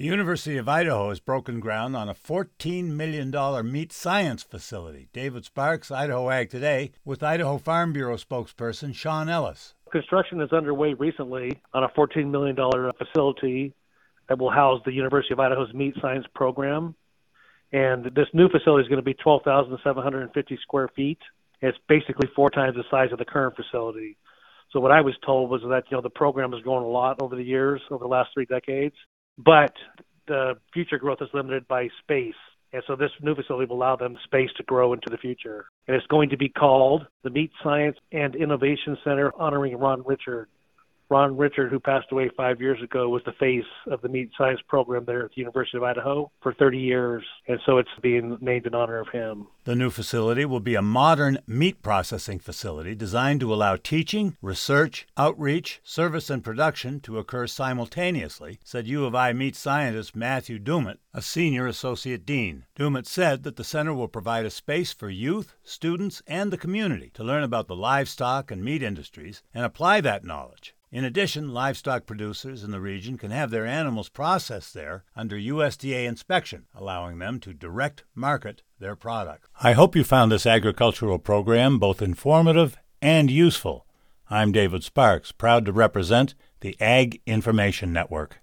The University of Idaho has broken ground on a $14 million meat science facility. David Sparks, Idaho Ag Today, with Idaho Farm Bureau spokesperson Sean Ellis. Construction is underway recently on a $14 million facility that will house the University of Idaho's meat science program. And this new facility is going to be 12,750 square feet. It's basically four times the size of the current facility. So what I was told was that you know the program has grown a lot over the years, over the last three decades, but the future growth is limited by space. And so this new facility will allow them space to grow into the future. And it's going to be called the Meat Science and Innovation Center honoring Ron Richard. Ron Richard, who passed away five years ago, was the face of the meat science program there at the University of Idaho for 30 years, and so it's being named in honor of him. The new facility will be a modern meat processing facility designed to allow teaching, research, outreach, service, and production to occur simultaneously, said U of I meat scientist Matthew Doumit, a senior associate dean. Doumit said that the center will provide a space for youth, students, and the community to learn about the livestock and meat industries and apply that knowledge. In addition, livestock producers in the region can have their animals processed there under USDA inspection, allowing them to direct market their product. I hope you found this agricultural program both informative and useful. I'm David Sparks, proud to represent the Ag Information Network.